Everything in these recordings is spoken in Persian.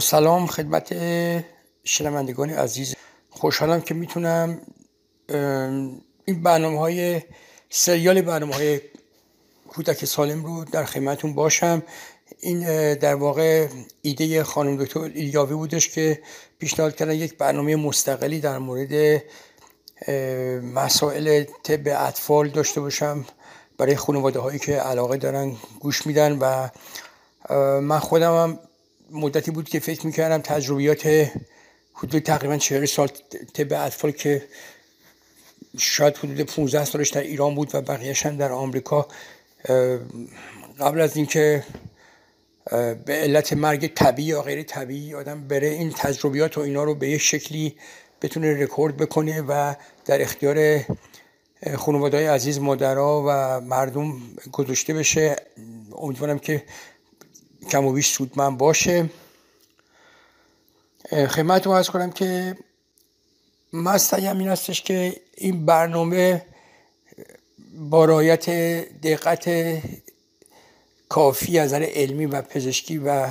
سلام خدمت شنوندگان عزیز. خوشحالم که می‌تونم این برنامه های سریال برنامه های کودک سالم رو در خدمتون باشم. این در واقع ایده خانم دکتر ایلیاوی بودش که پیشنهاد کردن یک برنامه مستقلی در مورد مسائل طب اطفال داشته باشم. برای خانواده هایی که علاقه دارن گوش میدن و من خودم هم مدتی بود که فکر می‌کردم تجربیات حدود تقریبا چهر سال طب اطفال که شاید حدود 15 سالش در ایران بود و بقیهش در آمریکا قبل از اینکه به علت مرگ طبیعی یا غیر طبیعی آدم بره این تجربیات و اینا رو به یک شکلی بتونه رکورد بکنه و در اختیار خانواده عزیز مادرها و مردم گذاشته بشه. امیدوارم که کم و بیش سودمند باشه. خدمت رو از کنم که مستیم این هستش که این برنامه با رایت دقت کافی از نظر علمی و پزشکی و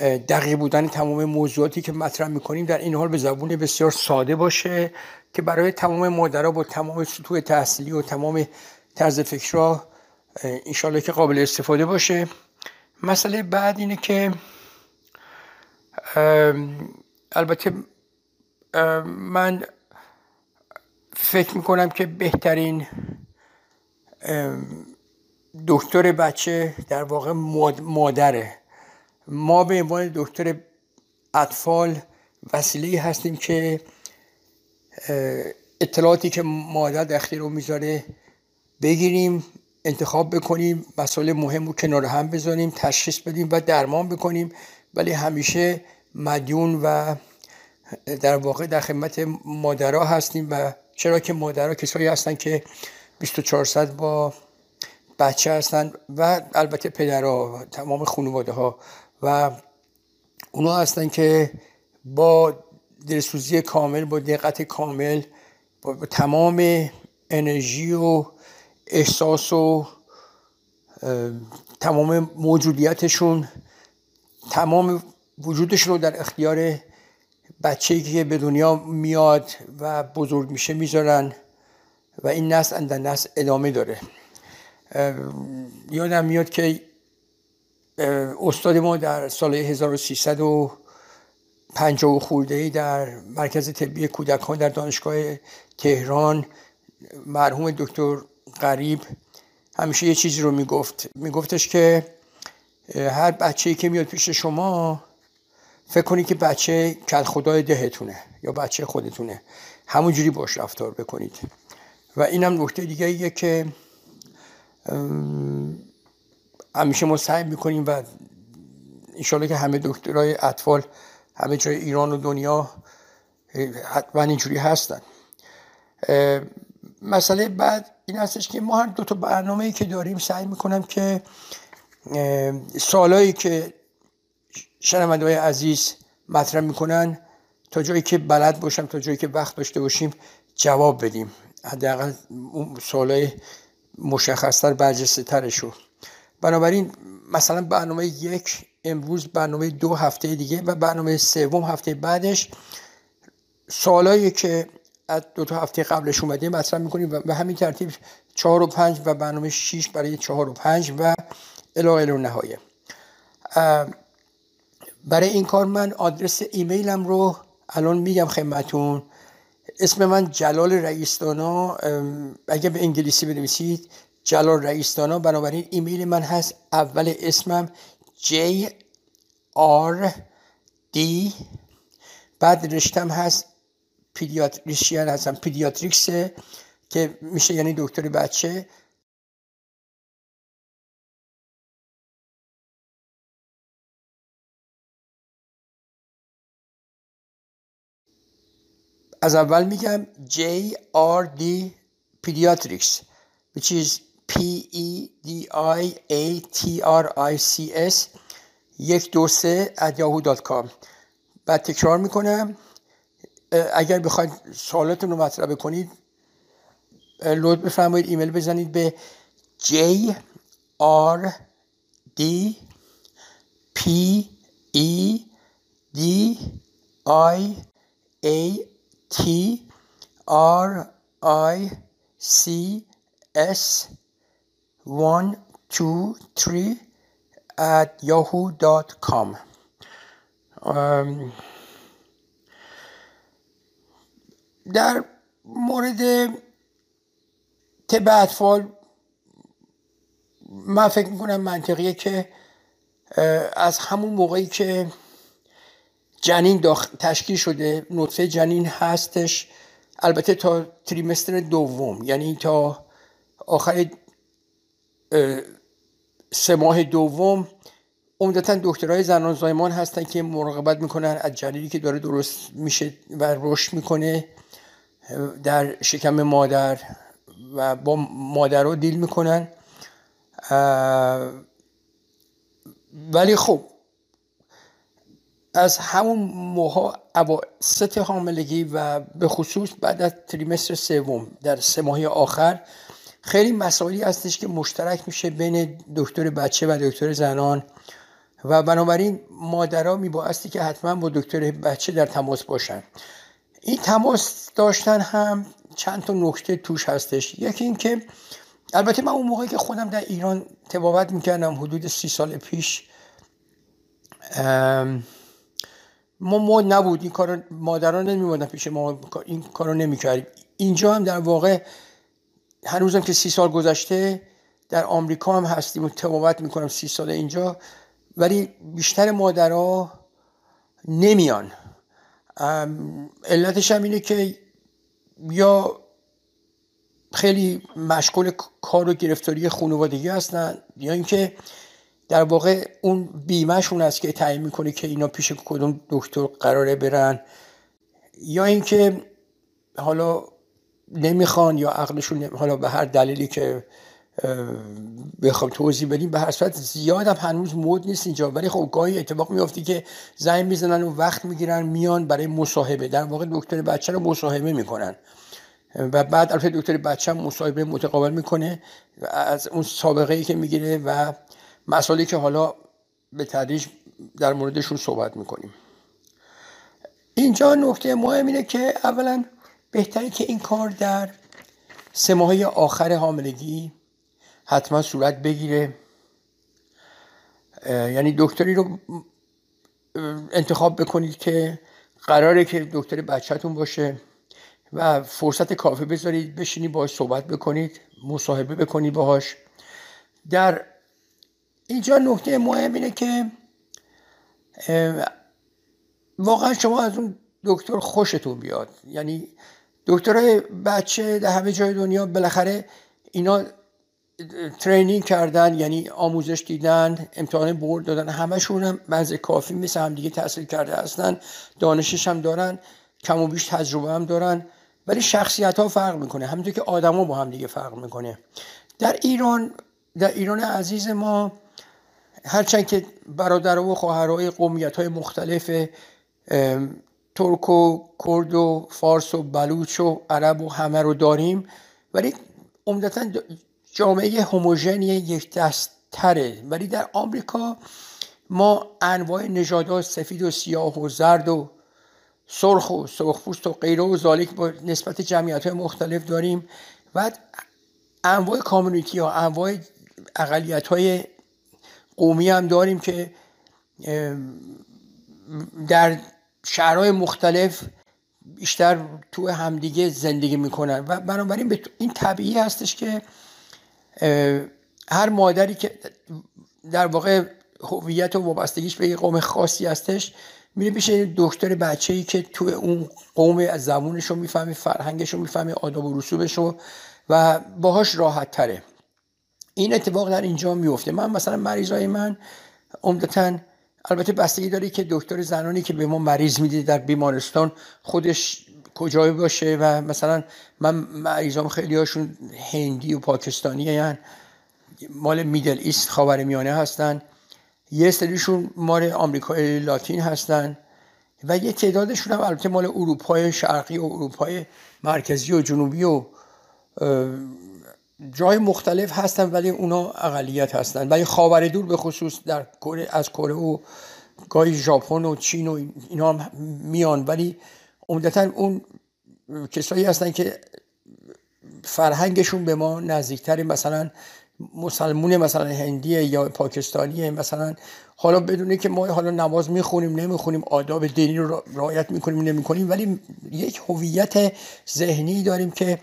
دقیق بودن تمام موضوعاتی که مطرح می‌کنیم در این حال به زبون بسیار ساده باشه که برای تمام مادرها با تمام سطوح تحصیلی و تمام طرز فکرها انشالله که قابل استفاده باشه. مسئله بعد اینه که البته من فکر می‌کنم که بهترین دکتر بچه در واقع مادره. ما به عنوان دکتر اطفال وسیله هستیم که اطلاعاتی که مادر در رو می‌ذاره بگیریم انتخاب بکنیم مسائل مهم رو کنار هم بذاریم تشخیص بدیم و درمان بکنیم. ولی همیشه مدیون و در واقع در خدمت مادرها هستیم و چرا که مادرها کسایی هستن که 24 ساعت با بچه هستن و البته پدرها تمام خانواده ها و اونا هستن که با دلسوزی کامل با دقت کامل با تمام انرژی و احساس و تمام موجودیتشون تمام وجودشون رو در اختیار بچه که به دنیا میاد و بزرگ میشه می‌ذارن و این نسل اندر نسل ادامه داره. یادم میاد که استاد ما در سال 1350 خورده در مرکز طبی کودکان در دانشگاه تهران مرحوم دکتر غریب همیشه یه چیزی رو می‌گفت. میگفتش که هر بچه‌ای که میاد پیش شما فکر کنید که بچه کل خدای دهتونه یا بچه خودتونه. همونجوری باش رفتار بکنید. و اینم نکته دیگه ایه که همیشه ما سعی می‌کنیم و انشالله که همه دکترای اطفال همه جای ایران و دنیا حتما اینجوری هستن. مسئله بعد این هستش که ما هر دو تا برنامه ای که داریم سعی می‌کنم که سالایی که شنونده های عزیز مطرح می‌کنن تا جایی که بلد باشم تا جایی که وقت داشته باشیم جواب بدیم. حداقل سوالای مشخصتر برجسته ترشو بنابراین مثلا برنامه یک امروز برنامه دو هفته دیگه و برنامه سوم هفته بعدش سوالایی که از دو تا هفته قبلش اومده مطرح می‌کنیم و همین ترتیب چهار و پنج و برنامه شیش برای چهار و پنج و الاغل و نهایه برای این کار من آدرس ایمیلم رو الان میگم خدمتون اسم من جلال رئیستانا اگه به انگلیسی بنویسید جلال رئیستانا بنابراین ایمیل من هست اول اسمم J R D بعد رشتم هست پیدیاتریشین هستم پیدیاتریکس که میشه یعنی دکتر بچه. از اول میگم J R D Pediatrics which is P E D I A T R I C S یک دو سه دات کام بعد تکرار می‌کنم. اگر بخواید سوالاتون رو مطرح بکنید لطف بفرمایید ایمیل بزنید به J R D P E D I A T R I C S 1 2 3 at yahoo.com در مورد طب اطفال من فکر می‌کنم منطقیه که از همون موقعی که جنین تشکیل شده نطفه جنین هستش البته تا تریمستر دوم یعنی تا آخر سه ماه دوم عمدتا دکترهای زنان زایمان هستن که مراقبت می‌کنن از جنینی که داره درست میشه و رشد می‌کنه. در شکم مادر و با مادر رو دیل می‌کنن. ولی خب از همون موها ست حاملگی و به خصوص بعد از تریمستر سوم در سه ماهی آخر خیلی مسائلی هستش که مشترک میشه بین دکتر بچه و دکتر زنان و بنابراین مادرها میبایستی که حتما با دکتر بچه در تماس باشن. این تماس داشتن هم چند تا نکته توش هستش. یکی اینکه البته من اون موقعی که خودم در ایران تبابت می‌کردم حدود سی سال پیش ما ما نبود. این کار مادران نمیمادن پیش ما این کارو نمی‌کردیم. اینجا هم در واقع هنوزم که سی سال گذشته در آمریکا هم هستیم و تبابت می‌کنم سی سال اینجا ولی بیشتر مادرها نمیان. علتش هم اینه که یا خیلی مشغول کار و گرفتاری خانوادگی هستن یا اینکه در واقع اون بیمهشون است که تعیین می‌کنه که اینا پیش کدوم دکتر قراره برن یا اینکه حالا نمی‌خوان یا عقلشون حالا به هر دلیلی که بخوام توضیح بدیم. به هر صورت زیاد هم هنوز مود نیست اینجا. ولی خب گاهی اتفاق میافتی که زنگ می‌زنن و وقت می‌گیرن میان برای مصاحبه. در واقع دکتر بچه رو مصاحبه می‌کنن. و بعد البته دکتر بچه هم مصاحبه متقابل می‌کنه از اون سابقه ای که می‌گیره و مسائلی که حالا به تدریج در موردشون صحبت می‌کنیم. اینجا نکته مهم اینه که اولا بهتره که این کار در سه ماهه آخر حاملگی حتما صورت بگیره. یعنی دکتری رو انتخاب بکنید که قراره که دکتر بچهتون باشه و فرصت کافی بذارید بشینید باهاش صحبت بکنید مصاحبه بکنید باهاش. در اینجا نکته مهم اینه که واقعا شما از اون دکتر خوشتون بیاد. یعنی دکترهای بچه در همه جای دنیا بالاخره اینا ترینینگ کردن یعنی آموزش دیدن امتحان برد دادن همشون هم بعض کافی مثل هم دیگه تحصیل کرده هستن. دانشش هم دارن کم و بیش تجربه هم دارن. ولی شخصیت ها فرق می‌کنه. همونطور که آدما با هم دیگه فرق می‌کنه. در ایران در ایران عزیز ما هرچند که برادر و خواهرای قومیت های مختلف ترک و کرد و فارس و بلوچ و عرب و همه رو داریم. ولی عمدتا جامعه هموژنی یک دست تره ولی در آمریکا ما انواع نژادها سفید و سیاه و زرد و سرخ و سرخپوست و غیره و ذالک با نسبت جمعیت های مختلف داریم و انواع کامونیتی ها انواع اقلیت های قومی هم داریم که در شهرهای مختلف بیشتر تو همدیگه زندگی می‌کنن. و بنابراین این طبیعی هستش که هر مادری که در واقع هویت و وابستگیش به یه قوم خاصی هستش میره پیش دکتر بچه ای که تو اون قوم از زبونش رو می‌فهمه فرهنگش رو می‌فهمه آداب و رسوبش رو و باهاش راحت تره این اتفاق در اینجا میفته من مثلا مریضای من عمدتا البته بستگی داره که دکتر زنانی که به ما مریض میده در بیمارستان خودش کجای باشه و مثلا من مریضام خیلی هاشون هندی و پاکستانی هن. مال میدل ایست خاور میانه هستن یه سریشون مال آمریکای لاتین هستن و یه تعدادشون هم البته مال اروپای شرقی و اروپای مرکزی و جنوبی و جای مختلف هستن ولی اونا اقلیت هستن ولی خاور دور به خصوص در کره از کره و گاهی ژاپن و چین و اینا هم میان ولی عمدتا اون کسایی هستن که فرهنگشون به ما نزدیکتر مثلا مسلمون مثلا هندیه یا پاکستانیه مثلا حالا بدونه که ما حالا نماز می‌خونیم نمی‌خونیم آداب دینی رو رعایت می‌کنیم نمی‌کنیم ولی یک هویت ذهنی داریم که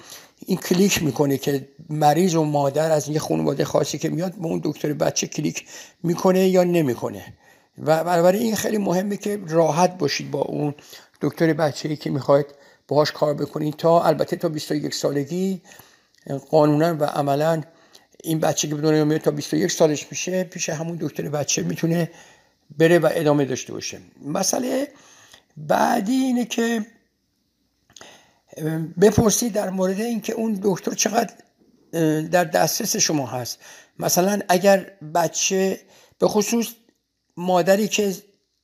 این کلیک می‌کنه که مریض و مادر از یه خانواده خاصی که میاد به اون دکتر بچه کلیک می‌کنه یا نمی‌کنه. و برای این خیلی مهمه که راحت باشید با اون دکتر بچه ای که می‌خواید باهاش کار بکنید تا البته تا 21 سالگی قانونا و عملا این بچه که دنیا میاد تا 21 سالش میشه پیش همون دکتر بچه می‌تونه بره و ادامه داشته باشه. مسئله بعدی اینه که بپرسید در مورد اینکه اون دکتر چقدر در دسترس شما هست. مثلا اگر بچه به خصوص مادری که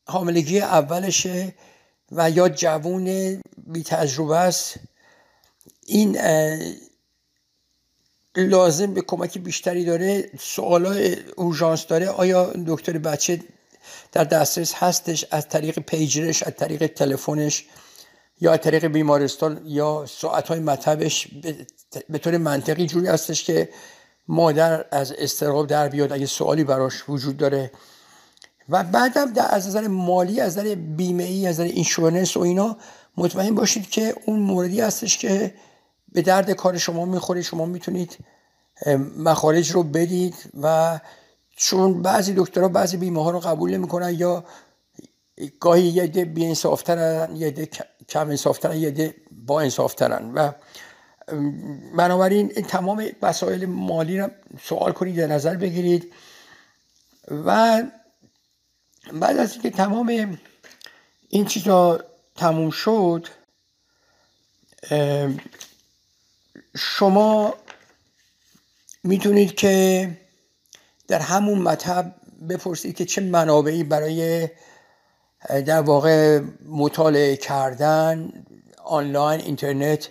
حاملگی اولشه و یا جوون بی تجربه است. این لازم به کمک بیشتری داره. سوالای اورژانس داره. آیا دکتر بچه در دسترس هستش؟ از طریق پیجرش از طریق تلفنش یا از طریق بیمارستان یا ساعت های مطبش به طور منطقی جوری هستش که مادر از استراب در بیاد؟ اگه سوالی براش وجود داره. و بعدم از نظر مالی از نظر بیمه ای از نظر اینشورنس و اینا مطمئن باشید که اون موردی هستش که به درد کار شما می‌خوره. شما می‌تونید مخارج رو بدید و چون بعضی دکترها بعضی بیمه ها رو قبول نمی‌کنن یا گاهی یه ده بی انصافترن یه ده کم انصافترن یه ده با انصافترن. و بنابراین تمام وسایل مالی رو سوال کنید در نظر بگیرید. و بعد از اینکه تمام این چیزا تموم شد شما می‌تونید که در همون مطب بپرسید که چه منابعی برای در واقع مطالعه کردن آنلاین اینترنت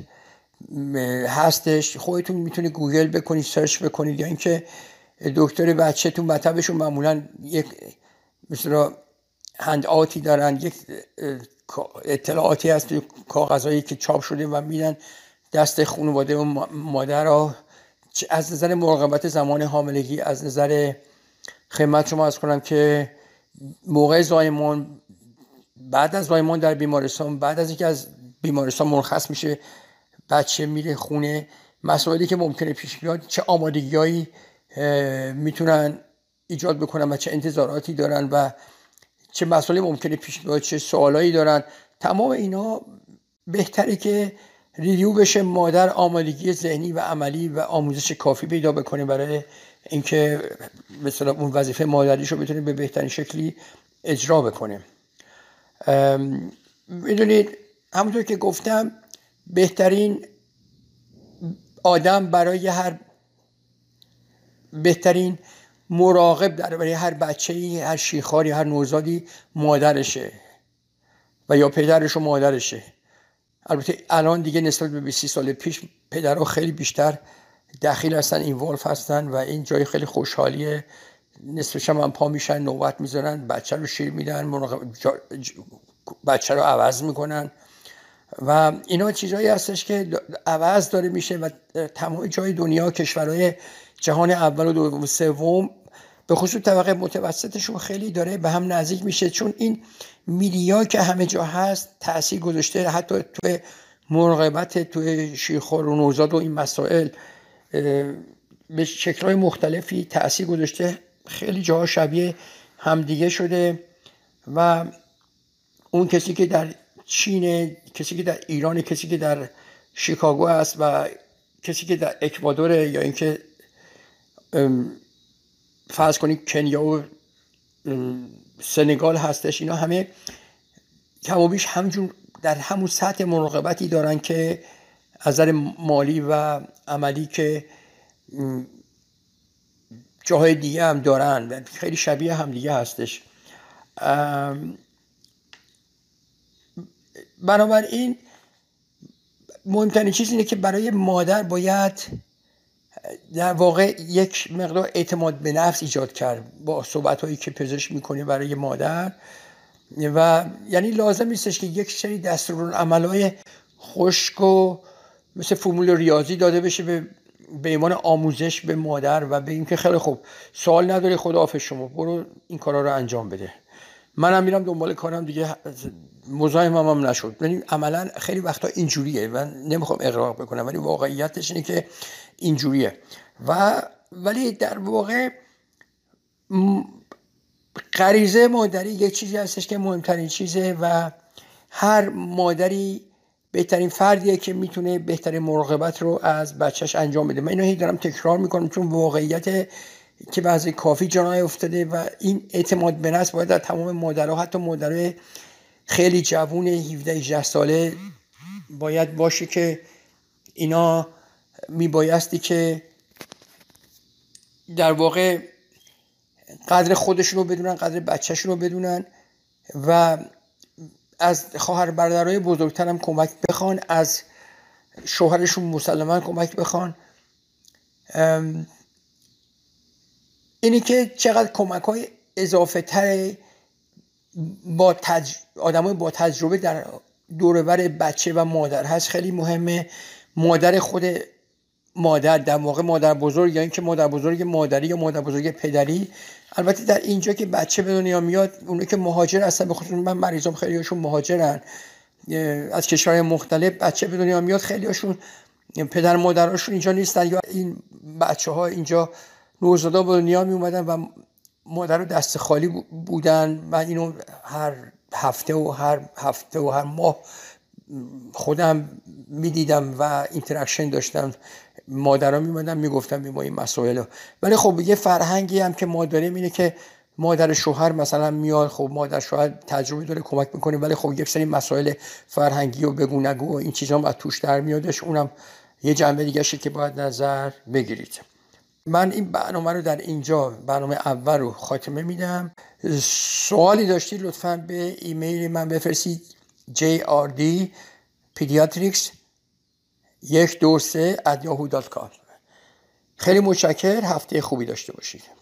هستش. خودتون می‌تونید گوگل بکنید سرچ بکنید یا اینکه دکتر بچه تو مطبشون معمولا یک مثلا handout ی دارن یک اطلاعاتی هست تو کاغذهایی که چاپ شده و میدن دست خانواده و مادر را. از نظر مراقبت زمان حاملگی از نظر خدمت شما از کنم که موقع زایمان بعد از زایمان در بیمارستان بعد از اینکه از بیمارستان مرخص میشه بچه میره خونه مسائلی که ممکنه پیش بیاد چه آمادگیهایی می‌تونن ایجاد بکنن و چه انتظاراتی دارن و چه مسائلی ممکنه پیش بیاد چه سوالایی دارن. تمام اینا بهتره که ریویو بشه مادر آمادگی ذهنی و عملی و آموزش کافی پیدا بکنه برای اینکه مثلا اون وظیفه مادریش رو بتونه به بهترین شکلی اجرا بکنه. می‌دونید همونطور که گفتم بهترین آدم برای هر بهترین مراقب در برای هر بچه ای هر شیخاری هر نوزادی مادرشه و یا پدرش و مادرشه. البته الان دیگه نسبت به 20 سال پیش پدرها خیلی بیشتر دخیل هستن این ولف هستن و این جای خیلی خوشحالیه. نصفش هم پا میشن نوبت می‌ذارن بچه رو شیر میدن بچه رو عوض می‌کنن. و اینا چیزهایی هستش که عوض داره میشه و تمام جای دنیا کشورهای جهان اول و دوم سوم به خصوص طبقه متوسطشون خیلی داره به هم نزدیک میشه چون این میدیا که همه جا هست تاثیر گذاشته حتی تو مراقبت تو شیرخور و نوزاد و این مسائل به شکلهای مختلفی تاثیر گذاشته. خیلی جاها شبیه همدیگه شده و اون کسی که در چین کسی که در ایران کسی که در شیکاگو است و کسی که در اکوادور یا اینکه فرض کنید کنیا و سنگال هستش اینا همه کم و بیش همجور در همون سطح مراقبتی دارن که از نظر مالی و عملی که جاهای دیگه هم دارن خیلی شبیه هم دیگه هستش. بنابراین مهمترین چیز اینه که برای مادر باید در واقع یک مقدار اعتماد به نفس ایجاد کرد با صحبت هایی که پزشک می‌کنه برای مادر. و یعنی لازم نیستش که یک سری دستورالعملهای خشک و مثل فرمول ریاضی داده بشه به به ایمان آموزش به مادر و به اینکه خیلی خوب سوال نداری خدا شما برو این کارا رو انجام بده. منم میرم دنبال کارم دیگه مزاحم هم نشد. یعنی عملا خیلی وقتا اینجوریه و نمی‌خوام اقراق بکنم ولی واقعیتش اینه که اینجوریه. و ولی در واقع غریزه مادری یک چیزی هستش که مهمترین چیزه و هر مادری بهترین فردیه که می‌تونه بهترین مراقبت رو از بچهش انجام بده. من اینو هی دارم تکرار می‌کنم چون واقعیت که بعضی کافی جنای افتاده و این اعتماد به نفس باید در تمام مادرها حتی مادرای خیلی جوون 17 18 ساله باید باشه که اینا میبایستی که در واقع قدر خودشون رو بدونن قدر بچهشون رو بدونن و از خواهر برادرای بزرگترم کمک بخوان از شوهرشون مسلما کمک بخوان. اینی که چقدر کمک های اضافه تر با تج... آدم با تجربه در دورور بچه و مادر هست خیلی مهمه. مادر خود مادر در واقع مادر بزرگ یا اینکه مادر بزرگ مادری یا مادر بزرگ پدری. البته در اینجا که بچه به دنیا میاد اونایی که مهاجر هستن به خصوص من مریضام خیلی هاشون مهاجرن از کشورهای مختلف بچه به دنیا میاد خیلی هاشون پدر مادراشون اینجا نیستن یا این بچه ها اینجا نوزادا به دنیا می اومدن و مادر رو دست خالی بودن من اینو هر هفته و هر هفته و هر ماه خودم می‌دیدم و interaction داشتم. مادرها میمدن می‌گفتم به ما این مسائل ولی خب یه فرهنگی هم که ما داریم اینه که مادر شوهر مثلا میاد خب مادر شوهر تجربه داره کمک می‌کنه ولی خب یک سری مسائل فرهنگی و بگو نگو و این چیزا از توش در میادش. اونم یه جنبه دیگه که باید نظر بگیرید. من این برنامه رو در اینجا برنامه اول رو خاتمه میدم. سوالی داشتید لطفا به ایمیل من بفرستید. jrd pediatrics یک دو سه خیلی متشکر هفته خوبی داشته باشید.